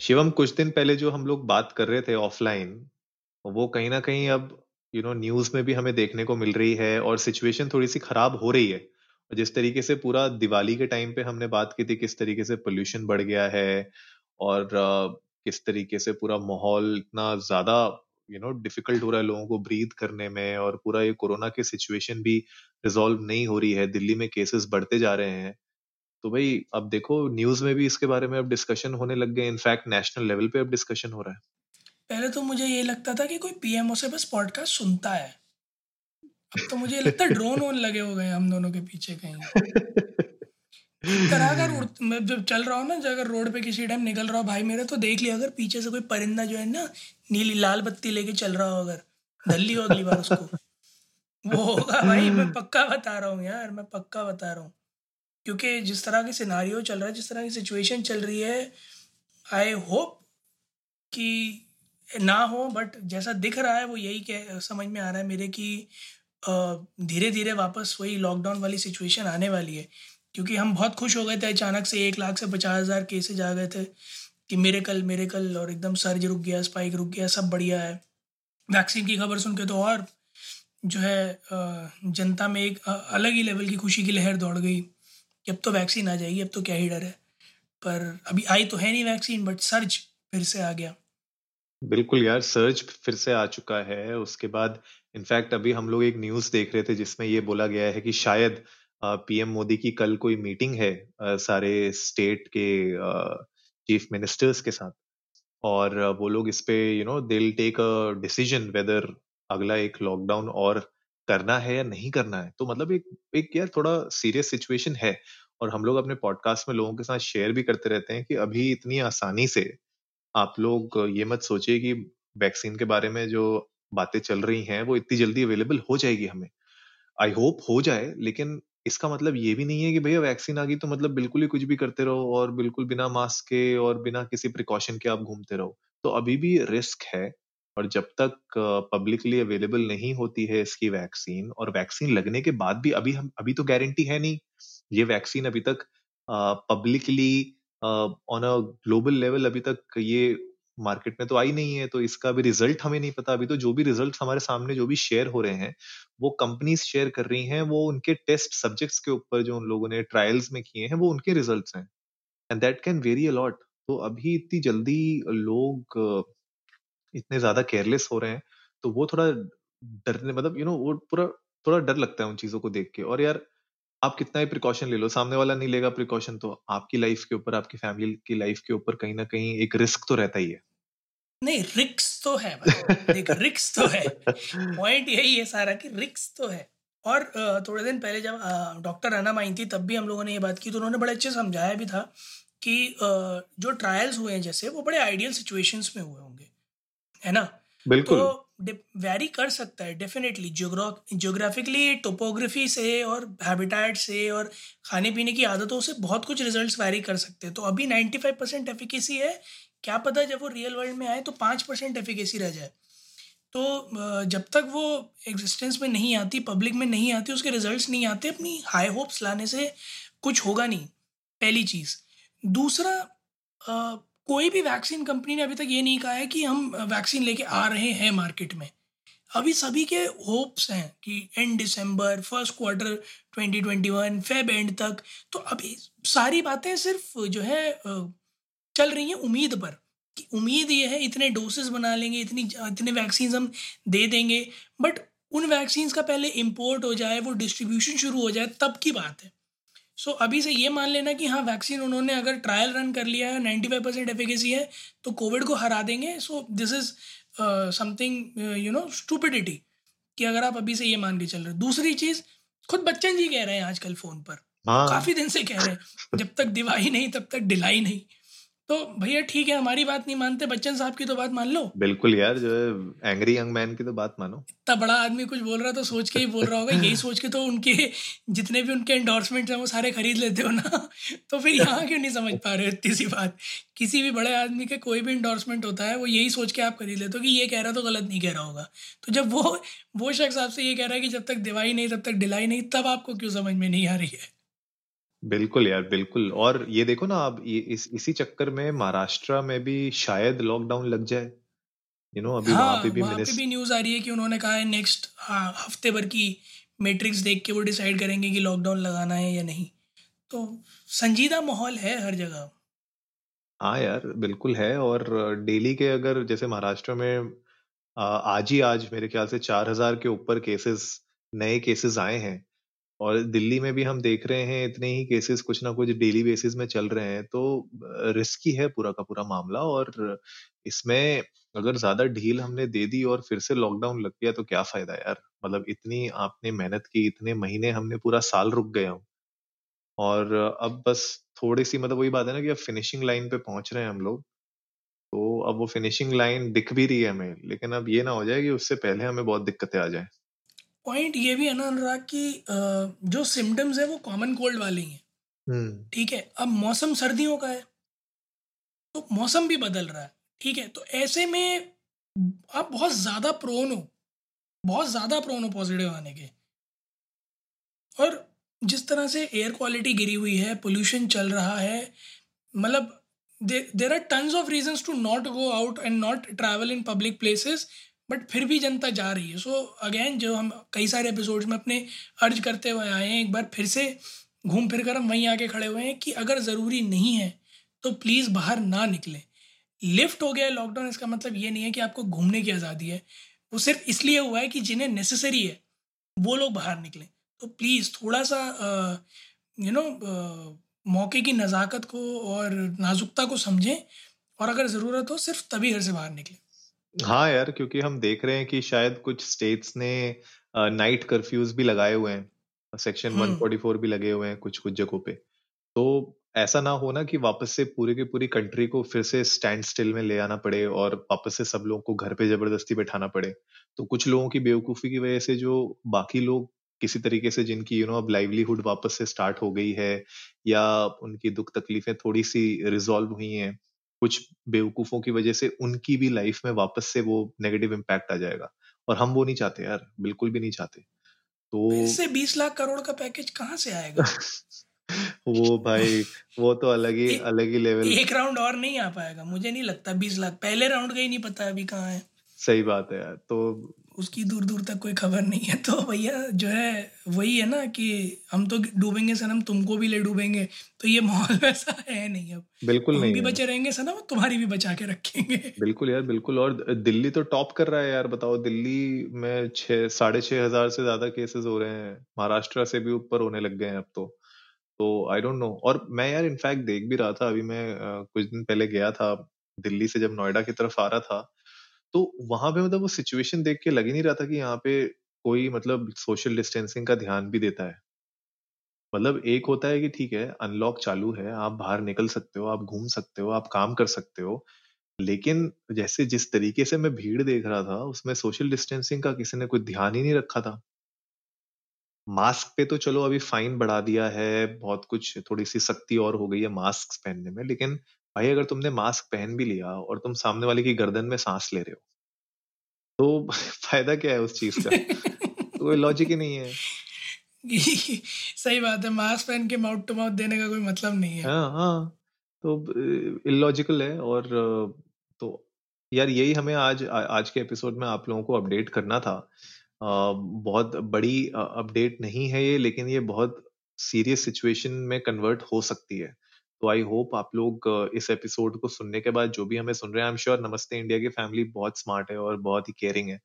शिवम कुछ दिन पहले जो हम लोग बात कर रहे थे ऑफलाइन, वो कहीं ना कहीं अब यू नो न्यूज़ में भी हमें देखने को मिल रही है और सिचुएशन थोड़ी सी खराब हो रही है। और जिस तरीके से पूरा दिवाली के टाइम पे हमने बात की थी, किस तरीके से पोल्यूशन बढ़ गया है और किस तरीके से पूरा माहौल इतना ज़्यादा यू नो डिफ़िकल्ट हो रहा है लोगों को ब्रीथ करने में और पूरा ये कोरोना की सिचुएशन भी रिजॉल्व नहीं हो रही है। दिल्ली में केसेस बढ़ते जा रहे हैं। तो भाई, अब देखो न्यूज़ में भी इसके बारे में अब डिस्कशन होने लग गए। इनफैक्ट नेशनल लेवल पे अब डिस्कशन हो रहा है। पहले तो मुझे ये लगता था कि कोई पीएमओ से बस पॉडकास्ट सुनता है। अब तो मुझे लगता है ड्रोन वोन लगे हो गए हम दोनों के पीछे कहीं। अगर मैं जब चल रहा हूँ ना अगर रोड पे किसी टाइम निकल रहा हो, भाई मेरे तो देख लिया, अगर पीछे से कोई परिंदा जो है ना, नीली लाल बत्ती लेके चल रहा हो अगर, धल्ली हो अगली बार उसको, वो होगा भाई, मैं पक्का बता रहा हूँ यार, मैं पक्का बता रहा हूँ। क्योंकि जिस तरह की सिनारियो चल रहा है, जिस तरह की सिचुएशन चल रही है आई होप कि ना हो बट जैसा दिख रहा है, वो यही कह, समझ में आ रहा है मेरे कि धीरे धीरे वापस वही लॉकडाउन वाली सिचुएशन आने वाली है। क्योंकि हम बहुत खुश हो गए थे, अचानक से एक लाख से पचास हज़ार केसेज आ गए थे कि मेरे कल मेरे कल और एकदम सर्ज रुक गया स्पाइक रुक गया, सब बढ़िया है। वैक्सीन की खबर सुन के तो और जो है जनता में एक अलग ही लेवल की खुशी की लहर दौड़ गई। अब तो वैक्सीन आ जाएगी, अब तो क्या ही डर है। पर अभी आई तो है नहीं वैक्सीन बट सर्च फिर से आ गया। बिल्कुल यार सर्च फिर से आ चुका है। उसके बाद इनफैक्ट अभी हम लोग एक न्यूज़ देख रहे थे, जिसमें ये बोला गया है कि शायद पीएम मोदी की कल कोई मीटिंग है सारे स्टेट के चीफ मिनिस्टर्स के साथ। और वो लोग इस पे you know they take a decision whether अगला एक लॉकडाउन और करना है या नहीं करना है। तो मतलब एक एक यार थोड़ा सीरियस सिचुएशन है और हम लोग अपने पॉडकास्ट में लोगों के साथ शेयर भी करते रहते हैं कि अभी इतनी आसानी से आप लोग ये मत सोचिए कि वैक्सीन के बारे में जो बातें चल रही हैं वो इतनी जल्दी अवेलेबल हो जाएगी हमें। आई होप हो जाए लेकिन इसका मतलब ये भी नहीं है कि भैया वैक्सीन आ गई तो मतलब बिल्कुल ही कुछ भी करते रहो और बिल्कुल बिना मास्क के और बिना किसी प्रिकॉशन के आप घूमते रहो। तो अभी भी रिस्क है और जब तक पब्लिकली अवेलेबल नहीं होती है इसकी वैक्सीन और वैक्सीन लगने के बाद भी अभी हम, अभी तो गारंटी है नहीं। ये वैक्सीन अभी तक publicly on a global level अभी तक ये मार्केट में तो आई नहीं है तो इसका भी रिज़ल्ट हमें नहीं पता। अभी तो जो भी रिज़ल्ट हमारे सामने जो भी शेयर हो रहे हैं, वो कंपनीज़ शेयर कर रही हैं, वो उनके टेस्ट सब्जेक्ट्स के ऊपर जो उन लोगों ने ट्रायल्स में किए हैं, वो उनके रिजल्ट्स हैं। And that can very a lot तो अभी इतनी जल्दी लोग इतने ज़्यादा केयरलेस हो रहे हैं तो वो थोड़ा डरने मतलब यू नो वो पूरा, थोड़ा डर लगता है उन चीज़ों को देख के। और यार, आप कितना ही प्रिकॉशन ले लो, सामने वाला नहीं लेगा प्रिकॉशन तो आपकी लाइफ के ऊपर, आपकी फैमिली की लाइफ के ऊपर कहीं ना कहीं एक रिस्क तो रहता ही है। नहीं रिक्स तो है देख रिक्स तो है। पॉइंट यही है सारा कि रिक्स तो है। और थोड़े दिन पहले जब डॉक्टर अनम आई थी, तब भी हम लोगों ने ये बात की तो उन्होंने बड़े अच्छे समझाया भी था कि जो ट्रायल्स हुए हैं जैसे, वो बड़े आइडियल सिचुएशंस में हुए होंगे। है ना? बिल्कुल। तो वैरी कर सकता है डेफिनेटली जियोग्राफिकली टोपोग्राफी से और हैबिटेट से और खाने पीने की आदतों से बहुत कुछ रिजल्ट्स वेरी कर सकते हैं। तो अभी 95 परसेंट एफिकेसी है। क्या पता जब वो रियल वर्ल्ड में आए तो पाँच परसेंट एफिकेसी रह जाए। तो जब तक वो एग्जिस्टेंस में नहीं आती पब्लिक में नहीं आती उसके रिजल्ट्स नहीं आते अपनी हाई होप्स लाने से कुछ होगा नहीं। पहली चीज़। दूसरा कोई भी वैक्सीन कंपनी ने अभी तक ये नहीं कहा है कि हम वैक्सीन लेके आ रहे हैं मार्केट में। अभी सभी के होप्स हैं कि end December first quarter 2021 Feb end तक तो अभी सारी बातें सिर्फ़ जो है चल रही हैं उम्मीद पर कि उम्मीद ये है इतने डोसेस बना लेंगे, इतनी, इतने वैक्सीन हम दे देंगे बट उन वैक्सीन का पहले इम्पोर्ट हो जाए, वो डिस्ट्रीब्यूशन शुरू हो जाए, तब की बात है। सो so, अभी से ये मान लेना कि हाँ वैक्सीन उन्होंने अगर ट्रायल रन कर लिया है नाइन्टी फाइव परसेंट एफिकेसी है तो कोविड को हरा देंगे। So this is something you know stupidity कि अगर आप अभी से ये मान के चल रहे दूसरी चीज़ खुद बच्चन जी कह रहे हैं आजकल फ़ोन पर। हाँ। काफ़ी दिन से कह रहे हैं जब तक दिवाई नहीं तब तक डिलाई नहीं। तो भैया ठीक है हमारी बात नहीं मानते बच्चन साहब की तो बात मान लो। बिल्कुल यार जो है एंग्री यंग मैन की तो बात मानो। इतना बड़ा आदमी कुछ बोल रहा तो सोच के ही बोल रहा होगा यही सोच के तो उनके जितने भी उनके एंडोर्समेंट हैं वो सारे खरीद लेते हो ना। तो फिर यहाँ क्यों नहीं समझ पा रहे हो इतनी सी बात? किसी भी बड़े आदमी के कोई भी इंडोर्समेंट होता है वो यही सोच के आप खरीद लेते हो कि ये कह रहा तो गलत नहीं कह रहा होगा। तो जब वो वो शख्स आपसे ये कह रहा है कि जब तक दिवाई नहीं तब तक डिलाई नहीं तब आपको क्यों समझ में नहीं आ रही है? बिल्कुल यार बिल्कुल। और ये देखो ना आप ये इस इसी चक्कर में महाराष्ट्र में भी शायद लॉकडाउन लग जाए। यू नो अभी वहाँ हाँ पे भी वहाँ पे भी न्यूज़ आ रही है कि उन्होंने कहा है नेक्स्ट हफ़्ते भर की मैट्रिक्स देख के वो डिसाइड करेंगे कि लॉकडाउन लगाना है या नहीं। तो संजीदा माहौल है हर जगह। हाँ यार बिल्कुल है। और डेली के अगर जैसे महाराष्ट्र में आज ही आज मेरे ख्याल से चार हज़ार के ऊपर केसेस नए केसेस आए हैं। और दिल्ली में भी हम देख रहे हैं, इतने ही केसेस कुछ ना कुछ डेली बेसिस में चल रहे हैं तो रिस्की है पूरा का पूरा मामला और इसमें अगर ज़्यादा ढील हमने दे दी और फिर से लॉकडाउन लग गया तो क्या फ़ायदा यार? मतलब इतनी आपने मेहनत की, इतने महीने हमने पूरा साल रुक गए हम। और अब बस थोड़ी सी मतलब वही बात है ना कि अब फिनिशिंग लाइन पे पहुँच रहे हैं हम लोग तो अब वो फिनिशिंग लाइन दिख भी रही है हमें, लेकिन अब ये ना हो जाए कि उससे पहले हमें बहुत दिक्कतें आ जाए। पॉइंट ये भी है ना अनुराग कि जो सिम्टम्स है वो कॉमन कोल्ड वाले ही। हैं हम्म। ठीक है अब मौसम सर्दियों का है तो मौसम भी बदल रहा है ठीक है तो ऐसे में आप बहुत ज़्यादा प्रोन हो बहुत ज़्यादा प्रोन हो पॉजिटिव आने के। और जिस तरह से एयर क्वालिटी गिरी हुई है पोल्यूशन चल रहा है मतलब there are tons of reasons to not go out and not travel in public places but फिर भी जनता जा रही है। सो अगेन जो हम कई सारे एपिसोड्स में अपने अर्ज़ करते हुए आए हैं, एक बार फिर से घूम फिर कर हम वहीं आके खड़े हुए हैं कि अगर ज़रूरी नहीं है तो प्लीज़ बाहर ना निकलें। लिफ्ट हो गया है लॉकडाउन इसका मतलब ये नहीं है कि आपको घूमने की आज़ादी है। वो सिर्फ़ इसलिए हुआ है कि जिन्हें नेसेसरी है, वो लोग बाहर निकलें। तो प्लीज़ थोड़ा सा यू नो मौके की नज़ाकत को और नाजुकता को समझें और अगर ज़रूरत हो, सिर्फ़ तभी घर से बाहर निकलें। हाँ यार क्योंकि हम देख रहे हैं कि शायद कुछ स्टेट्स ने नाइट कर्फ्यूज भी लगाए हुए हैं। सेक्शन वन हम्म 144 भी लगे हुए हैं कुछ कुछ जगहों पे। तो ऐसा ना हो ना कि वापस से पूरे की पूरी कंट्री को फिर से स्टैंड स्टिल में ले आना पड़े और वापस से सब लोगों को घर पे ज़बरदस्ती बैठाना पड़े। तो कुछ लोगों की बेवकूफ़ी की वजह से जो बाकी लोग किसी तरीके से जिनकी यू नो अब लाइवलीहुड वापस से स्टार्ट हो गई है या उनकी दुख तकलीफें थोड़ी सी रिजॉल्व हुई हैं कुछ बेवकूफों की वजह से उनकी भी लाइफ में वापस से वो नेगेटिव इम्पैक्ट आ जाएगा। और हम वो नहीं चाहते यार बिल्कुल भी नहीं चाहते। तो से बीस लाख करोड़ का पैकेज कहाँ से आएगा? वो भाई वो तो अलग ही अलग ही लेवल एक राउंड और नहीं आ पाएगा मुझे नहीं लगता बीस लाख। पहले राउंड का ही नहीं पता अभी कहाँ है। सही बात है यार तो उसकी दूर दूर तक कोई खबर नहीं है। तो भैया जो है वही है ना कि हम तो डूबेंगे सनम तुमको भी ले डूबेंगे। तो ये माहौल वैसा है नहीं अब। बिल्कुल हम नहीं भी बचे रहेंगे सनम तुम्हारी भी बचा के रखेंगे। बिल्कुल यार बिल्कुल। और दिल्ली तो टॉप कर रहा है यार बताओ। दिल्ली में छः साढ़े छः हज़ार से ज़्यादा केसेस हो रहे हैं। महाराष्ट्र से भी ऊपर होने लग गए हैं अब तो। तो आई डोंट नो और मैं यार इनफैक्ट देख भी रहा था। अभी मैं कुछ दिन पहले गया था दिल्ली से जब नोएडा की तरफ़ आ रहा था। तो वहाँ पे मतलब वो सिचुएशन देख के लग ही नहीं रहा था कि यहाँ पे कोई मतलब सोशल डिस्टेंसिंग का ध्यान भी देता है। मतलब एक होता है कि ठीक है, अनलॉक चालू है, आप बाहर निकल सकते हो, आप घूम सकते हो, आप काम कर सकते हो, लेकिन जैसे जिस तरीके से मैं भीड़ देख रहा था, उसमें सोशल डिस्टेंसिंग का किसी ने कोई ध्यान ही नहीं रखा था। मास्क पे तो चलो अभी फाइन बढ़ा दिया है, बहुत कुछ थोड़ी सी सख्ती और हो गई है मास्क पहनने में, लेकिन भाई अगर तुमने मास्क पहन भी लिया और तुम सामने वाले की गर्दन में सांस ले रहे हो तो फ़ायदा क्या है उस चीज़ का? तो कोई लॉजिक ही नहीं है। सही बात है मास्क पहन के माउथ टू माउथ देने का कोई मतलब नहीं है। हाँ हाँ तो इलॉजिकल है और तो यार यही हमें आज आ- आज के एपिसोड में आप लोगों को अपडेट करना था। अ, बहुत बड़ी अपडेट नहीं है ये लेकिन ये बहुत सीरियस सिचुएशन में कन्वर्ट हो सकती है। तो आई होप आप लोग इस एपिसोड को सुनने के बाद जो भी हमें सुन रहे हैं I am sure Namaste India की फैमिली बहुत स्मार्ट है और बहुत ही केयरिंग है।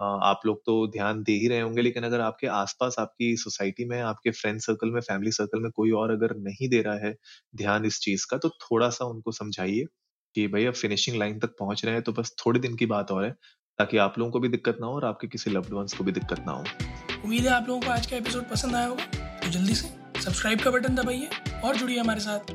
आप लोग तो ध्यान दे ही रहे होंगे, लेकिन अगर आपके आसपास, आपकी सोसाइटी में, आपके फ्रेंड सर्कल में फैमिली सर्कल में कोई और अगर नहीं दे रहा है ध्यान इस चीज़ का तो थोड़ा सा उनको समझाइए कि भाई अब फिनिशिंग लाइन तक पहुँच रहे हैं तो बस थोड़े दिन की बात और है, ताकि आप लोगों को भी दिक्कत ना हो और आपके किसी लव्ड वंस को भी दिक्कत ना हो। उम्मीद है आप लोगों को आज का एपिसोड पसंद आया होगा तो जल्दी से सब्सक्राइब का बटन दबाइए और जुड़िए हमारे साथ।